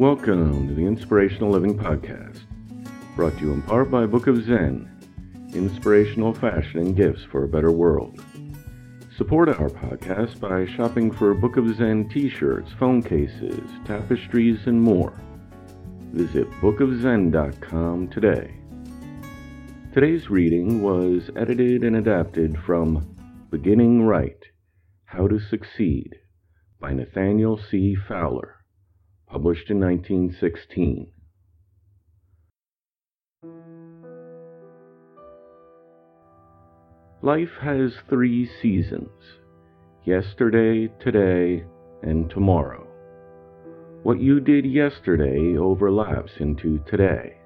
Welcome to the Inspirational Living Podcast, brought to you in part by Book of Zen, inspirational fashion and gifts for a better world. Support our podcast by shopping for Book of Zen t shirts, phone cases, tapestries, and more. Visit bookofzen.com today. Today's reading was edited and adapted from Beginning Right How to Succeed by Nathaniel C. Fowler, published in 1916. Life has three seasons yesterday, today, and tomorrow. What you did yesterday overlaps into today,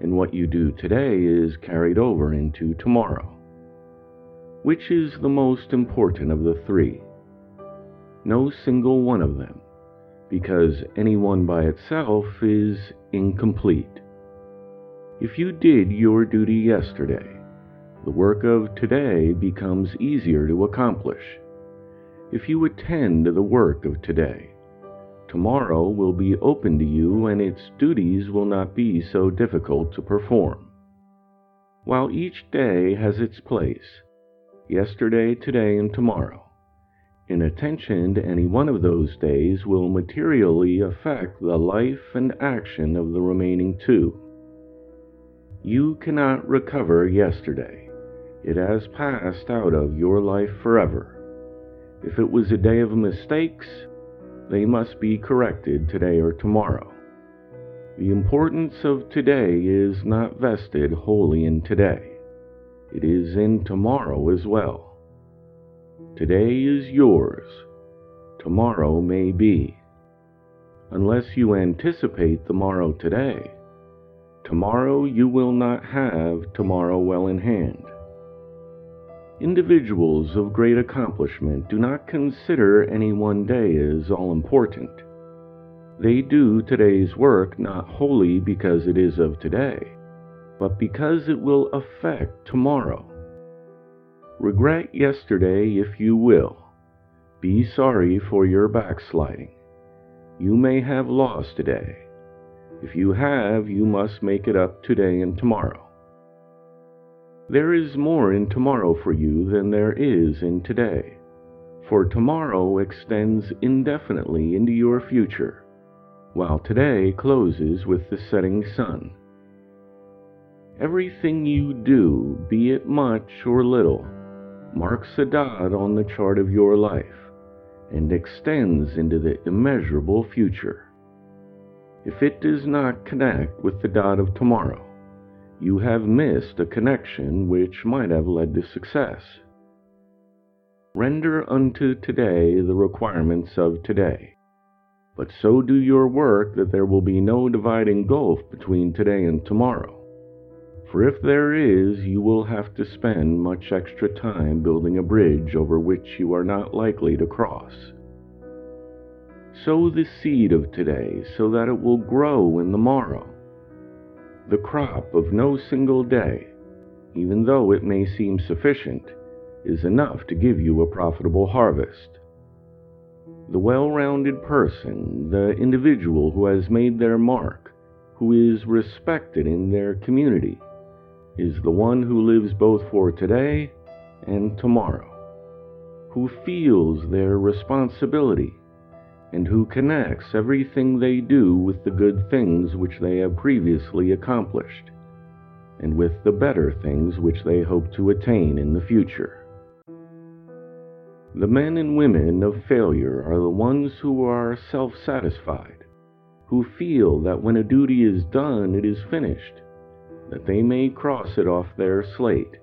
and what you do today is carried over into tomorrow. Which is the most important of the three? No single one of them, because any one by itself is incomplete. If you did your duty yesterday, the work of today becomes easier to accomplish. If you attend to the work of today, tomorrow will be open to you and its duties will not be so difficult to perform. While each day has its place, yesterday, today, and tomorrow, inattention to any one of those days will materially affect the life and action of the remaining two. You cannot recover yesterday it has passed out of your life forever. If it was a day of mistakes, they must be corrected today or tomorrow. The importance of today is not vested wholly in today. It is in tomorrow as well. Today is yours. Tomorrow may be. Unless you anticipate the morrow today, tomorrow you will not have tomorrow well in hand. Individuals of great accomplishment do not consider any one day as all important. They do today's work not wholly because it is of today, but because it will affect tomorrow. Regret yesterday if you will. Be sorry for your backsliding. You may have lost today. If you have, you must make it up today and tomorrow. There is more in tomorrow for you than there is in today, for tomorrow extends indefinitely into your future, while today closes with the setting sun. Everything you do, be it much or little, marks a dot on the chart of your life and extends into the immeasurable future. If it does not connect with the dot of tomorrow, you have missed a connection which might have led to success. Render unto today the requirements of today, but so do your work that there will be no dividing gulf between today and tomorrow. For if there is, you will have to spend much extra time building a bridge over which you are not likely to cross. Sow the seed of today so that it will grow in the morrow the crop of no single day, even though it may seem sufficient, is enough to give you a profitable harvest. The well rounded person, the individual who has made their mark, who is respected in their community, is the one who lives both for today and tomorrow, who feels their responsibility and who connects everything they do with the good things which they have previously accomplished, and with the better things which they hope to attain in the future. The men and women of failure are the ones who are self satisfied, who feel that when a duty is done, it is finished, that they may cross it off their slate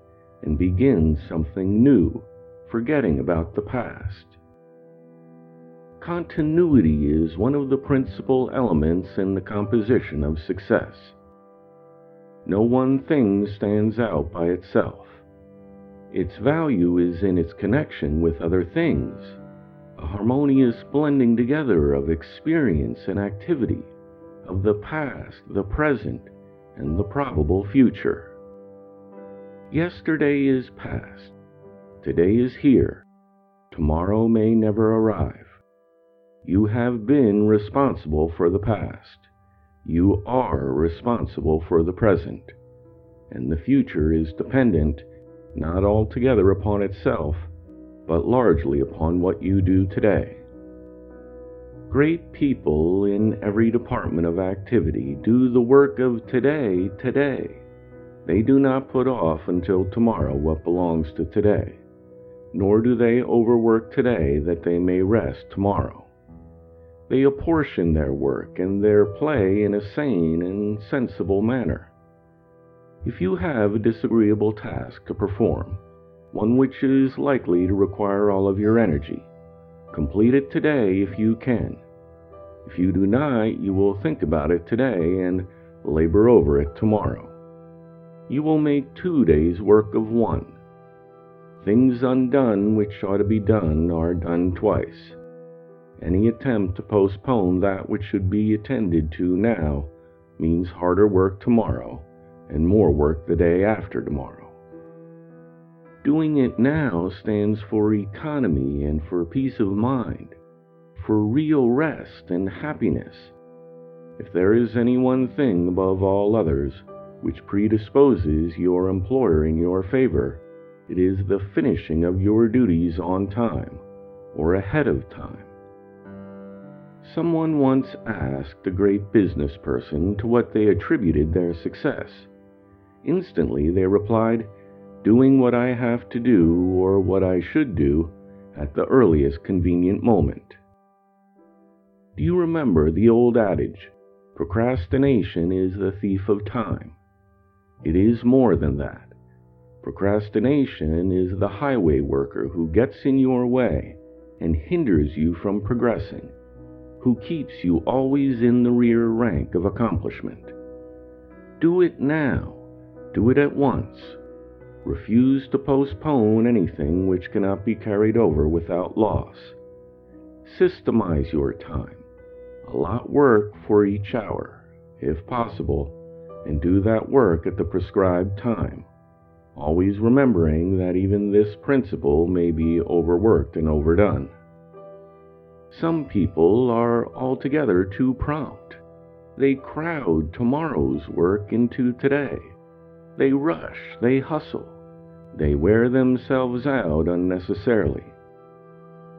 and begin something new, forgetting about the past. Continuity is one of the principal elements in the composition of success. No one thing stands out by itself. Its value is in its connection with other things, a harmonious blending together of experience and activity, of the past, the present, and the probable future. Yesterday is past. Today is here. Tomorrow may never arrive. You have been responsible for the past. You are responsible for the present. And the future is dependent not altogether upon itself, but largely upon what you do today. Great people in every department of activity do the work of today today. They do not put off until tomorrow what belongs to today, nor do they overwork today that they may rest tomorrow. They apportion their work and their play in a sane and sensible manner. If you have a disagreeable task to perform, one which is likely to require all of your energy, complete it today if you can. If you do not, you will think about it today and labor over it tomorrow. You will make two days' work of one. Things undone which ought to be done are done twice. Any attempt to postpone that which should be attended to now means harder work tomorrow and more work the day after tomorrow. Doing it now stands for economy and for peace of mind, for real rest and happiness. If there is any one thing above all others which predisposes your employer in your favor, it is the finishing of your duties on time or ahead of time. Someone once asked a great business person to what they attributed their success. Instantly they replied, Doing what I have to do or what I should do at the earliest convenient moment. Do you remember the old adage, procrastination is the thief of time? It is more than that. Procrastination is the highway worker who gets in your way and hinders you from progressing who keeps you always in the rear rank of accomplishment. Do it now. Do it at once. Refuse to postpone anything which cannot be carried over without loss. Systemize your time. Allot work for each hour, if possible, and do that work at the prescribed time, always remembering that even this principle may be overworked and overdone. Some people are altogether too prompt. They crowd tomorrow's work into today. They rush, they hustle, they wear themselves out unnecessarily.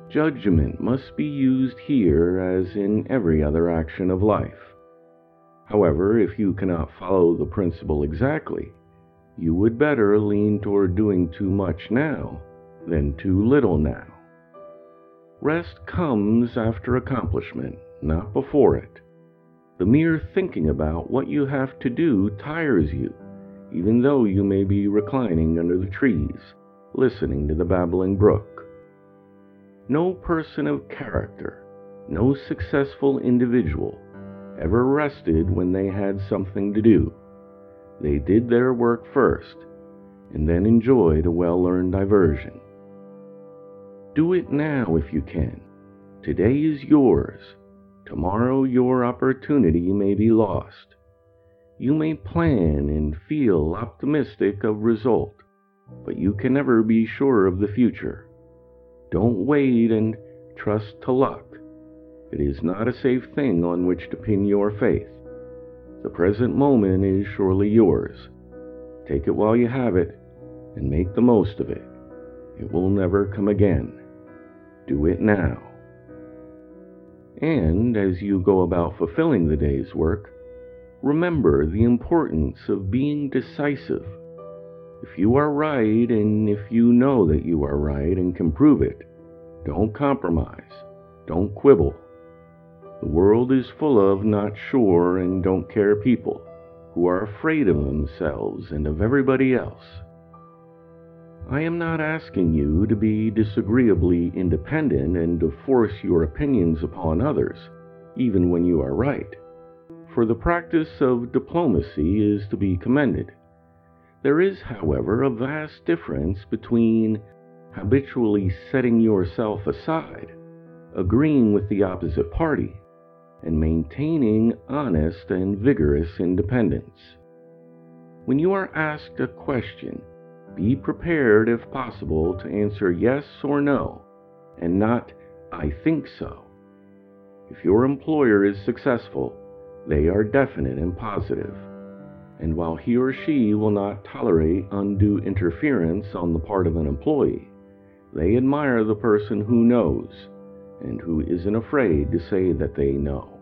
Judgment must be used here as in every other action of life. However, if you cannot follow the principle exactly, you would better lean toward doing too much now than too little now. Rest comes after accomplishment, not before it. The mere thinking about what you have to do tires you, even though you may be reclining under the trees, listening to the babbling brook. No person of character, no successful individual, ever rested when they had something to do. They did their work first, and then enjoyed a well earned diversion. Do it now if you can. Today is yours. Tomorrow your opportunity may be lost. You may plan and feel optimistic of result, but you can never be sure of the future. Don't wait and trust to luck. It is not a safe thing on which to pin your faith. The present moment is surely yours. Take it while you have it and make the most of it. It will never come again. Do it now. And as you go about fulfilling the day's work, remember the importance of being decisive. If you are right and if you know that you are right and can prove it, don't compromise. Don't quibble. The world is full of not sure and don't care people who are afraid of themselves and of everybody else. I am not asking you to be disagreeably independent and to force your opinions upon others, even when you are right, for the practice of diplomacy is to be commended. There is, however, a vast difference between habitually setting yourself aside, agreeing with the opposite party, and maintaining honest and vigorous independence. When you are asked a question, be prepared, if possible, to answer yes or no, and not I think so. If your employer is successful, they are definite and positive. And while he or she will not tolerate undue interference on the part of an employee, they admire the person who knows and who isn't afraid to say that they know.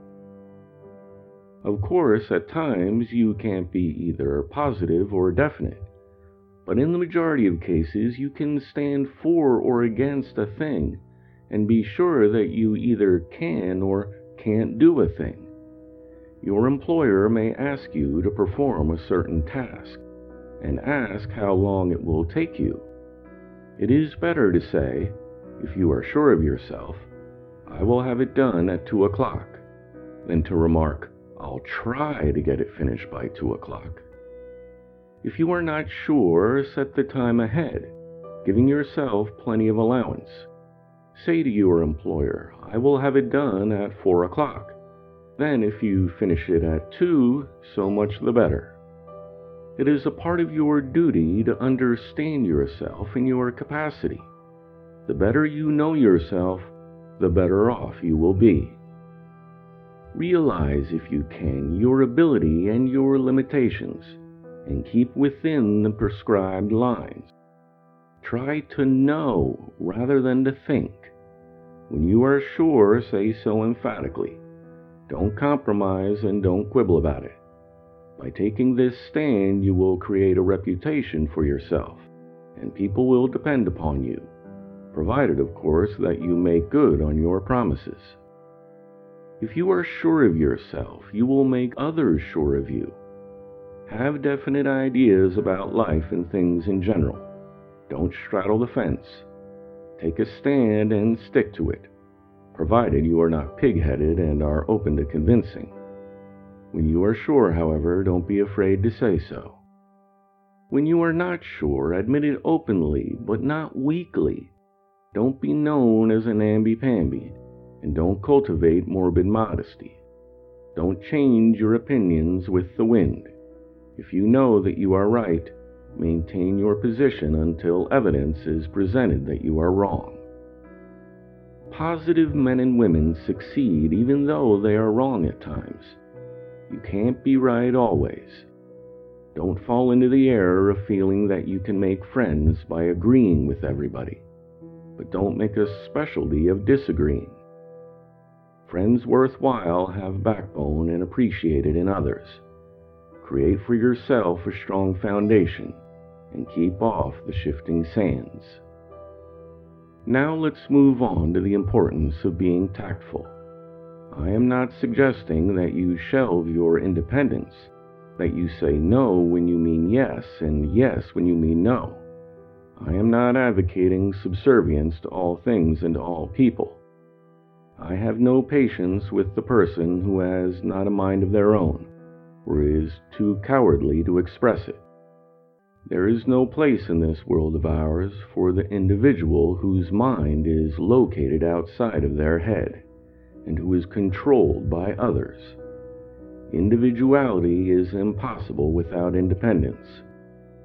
Of course, at times you can't be either positive or definite, but in the majority of cases you can stand for or against a thing and be sure that you either can or can't do a thing. Your employer may ask you to perform a certain task and ask how long it will take you. It is better to say, if you are sure of yourself, I will have it done at two o'clock, than to remark, I'll try to get it finished by two o'clock. If you are not sure, set the time ahead, giving yourself plenty of allowance. Say to your employer, I will have it done at four o'clock. Then, if you finish it at two, so much the better. It is a part of your duty to understand yourself and your capacity. The better you know yourself, the better off you will be. Realize, if you can, your ability and your limitations, and keep within the prescribed lines. Try to know rather than to think. When you are sure, say so emphatically. Don't compromise and don't quibble about it. By taking this stand, you will create a reputation for yourself, and people will depend upon you, provided, of course, that you make good on your promises. If you are sure of yourself, you will make others sure of you. Have definite ideas about life and things in general. Don't straddle the fence. Take a stand and stick to it, provided you are not pig headed and are open to convincing. When you are sure, however, don't be afraid to say so. When you are not sure, admit it openly, but not weakly. Don't be known as a namby-pamby and don't cultivate morbid modesty. Don't change your opinions with the wind. If you know that you are right, maintain your position until evidence is presented that you are wrong. Positive men and women succeed even though they are wrong at times. You can't be right always. Don't fall into the error of feeling that you can make friends by agreeing with everybody, but don't make a specialty of disagreeing. Friends worthwhile have backbone and appreciate it in others. Create for yourself a strong foundation and keep off the shifting sands. Now let's move on to the importance of being tactful. I am not suggesting that you shelve your independence, that you say no when you mean yes and yes when you mean no. I am not advocating subservience to all things and to all people. I have no patience with the person who has not a mind of their own, or is too cowardly to express it. There is no place in this world of ours for the individual whose mind is located outside of their head, and who is controlled by others. Individuality is impossible without independence,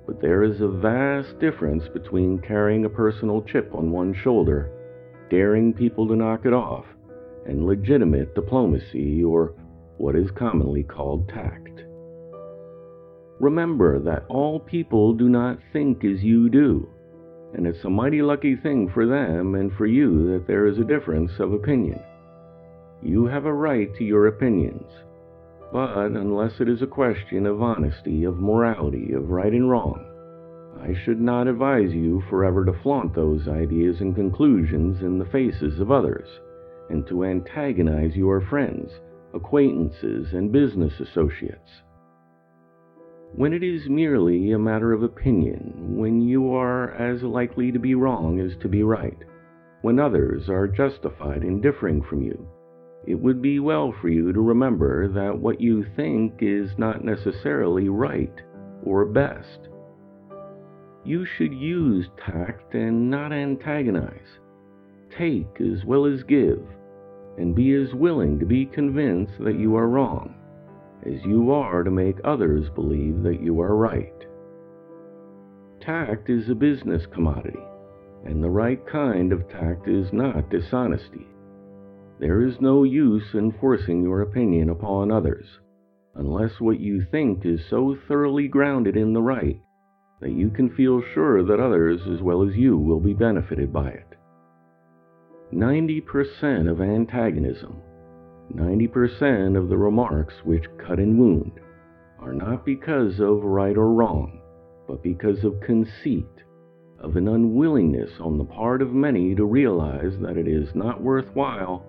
but there is a vast difference between carrying a personal chip on one shoulder, daring people to knock it off, and legitimate diplomacy, or what is commonly called tact. Remember that all people do not think as you do, and it's a mighty lucky thing for them and for you that there is a difference of opinion. You have a right to your opinions, but unless it is a question of honesty, of morality, of right and wrong, I should not advise you forever to flaunt those ideas and conclusions in the faces of others and to antagonize your friends, acquaintances, and business associates. When it is merely a matter of opinion, when you are as likely to be wrong as to be right, when others are justified in differing from you, it would be well for you to remember that what you think is not necessarily right or best. You should use tact and not antagonize. Take as well as give and be as willing to be convinced that you are wrong as you are to make others believe that you are right. Tact is a business commodity, and the right kind of tact is not dishonesty. There is no use in forcing your opinion upon others, unless what you think is so thoroughly grounded in the right that you can feel sure that others as well as you will be benefited by it. 90% of antagonism, 90% of the remarks which cut and wound, are not because of right or wrong, but because of conceit, of an unwillingness on the part of many to realize that it is not worthwhile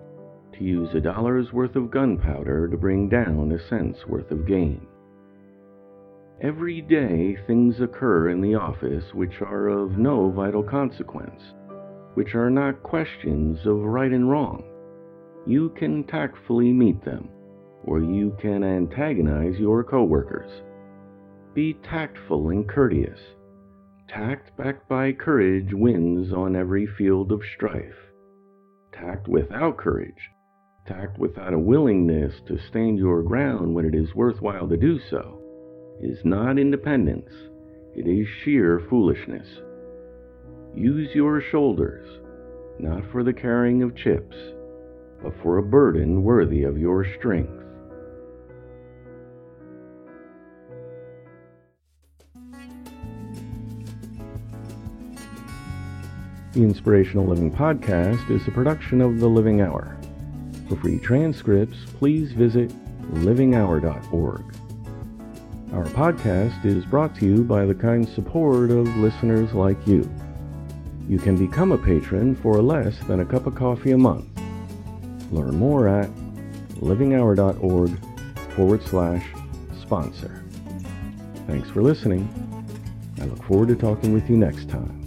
to use a dollar's worth of gunpowder to bring down a cent's worth of gain. Every day things occur in the office which are of no vital consequence, which are not questions of right and wrong. You can tactfully meet them, or you can antagonize your coworkers. Be tactful and courteous. Tact backed by courage wins on every field of strife. Tact without courage, tact without a willingness to stand your ground when it is worthwhile to do so, is not independence, it is sheer foolishness. Use your shoulders, not for the carrying of chips, but for a burden worthy of your strength. The Inspirational Living Podcast is a production of The Living Hour. For free transcripts, please visit livinghour.org. Our podcast is brought to you by the kind support of listeners like you. You can become a patron for less than a cup of coffee a month. Learn more at livinghour.org forward slash sponsor. Thanks for listening. I look forward to talking with you next time.